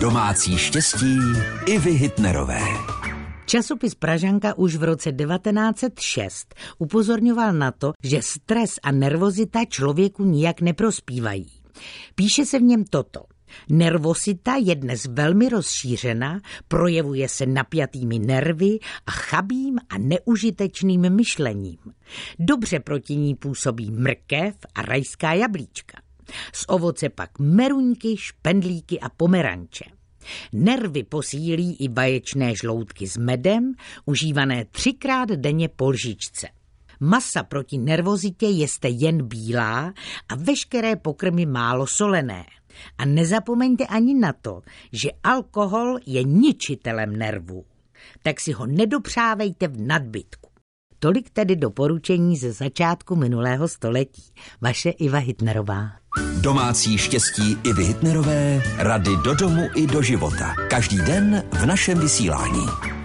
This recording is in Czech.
Domácí štěstí i vy Hitnerové. Časopis Pražanka už v roce 1906 upozorňoval na to, že stres a nervozita člověku nijak neprospívají. Píše se v něm toto. Nervosita je dnes velmi rozšířena, projevuje se napjatými nervy a chabým a neužitečným myšlením. Dobře proti ní působí mrkev a rajská jablíčka. Z ovoce pak meruňky, špendlíky a pomeranče. Nervy posílí i vaječné žloutky s medem, užívané třikrát denně po lžičce. Masa proti nervozitě jeste jen bílá a veškeré pokrmy málo solené. A nezapomeňte ani na to, že alkohol je ničitelem nervů. Tak si ho nedopřávejte v nadbytku. Tolik tedy doporučení ze začátku minulého století. Vaše Iva Hitnerová. Domácí štěstí i Hitnerové, rady do domu i do života. Každý den v našem vysílání.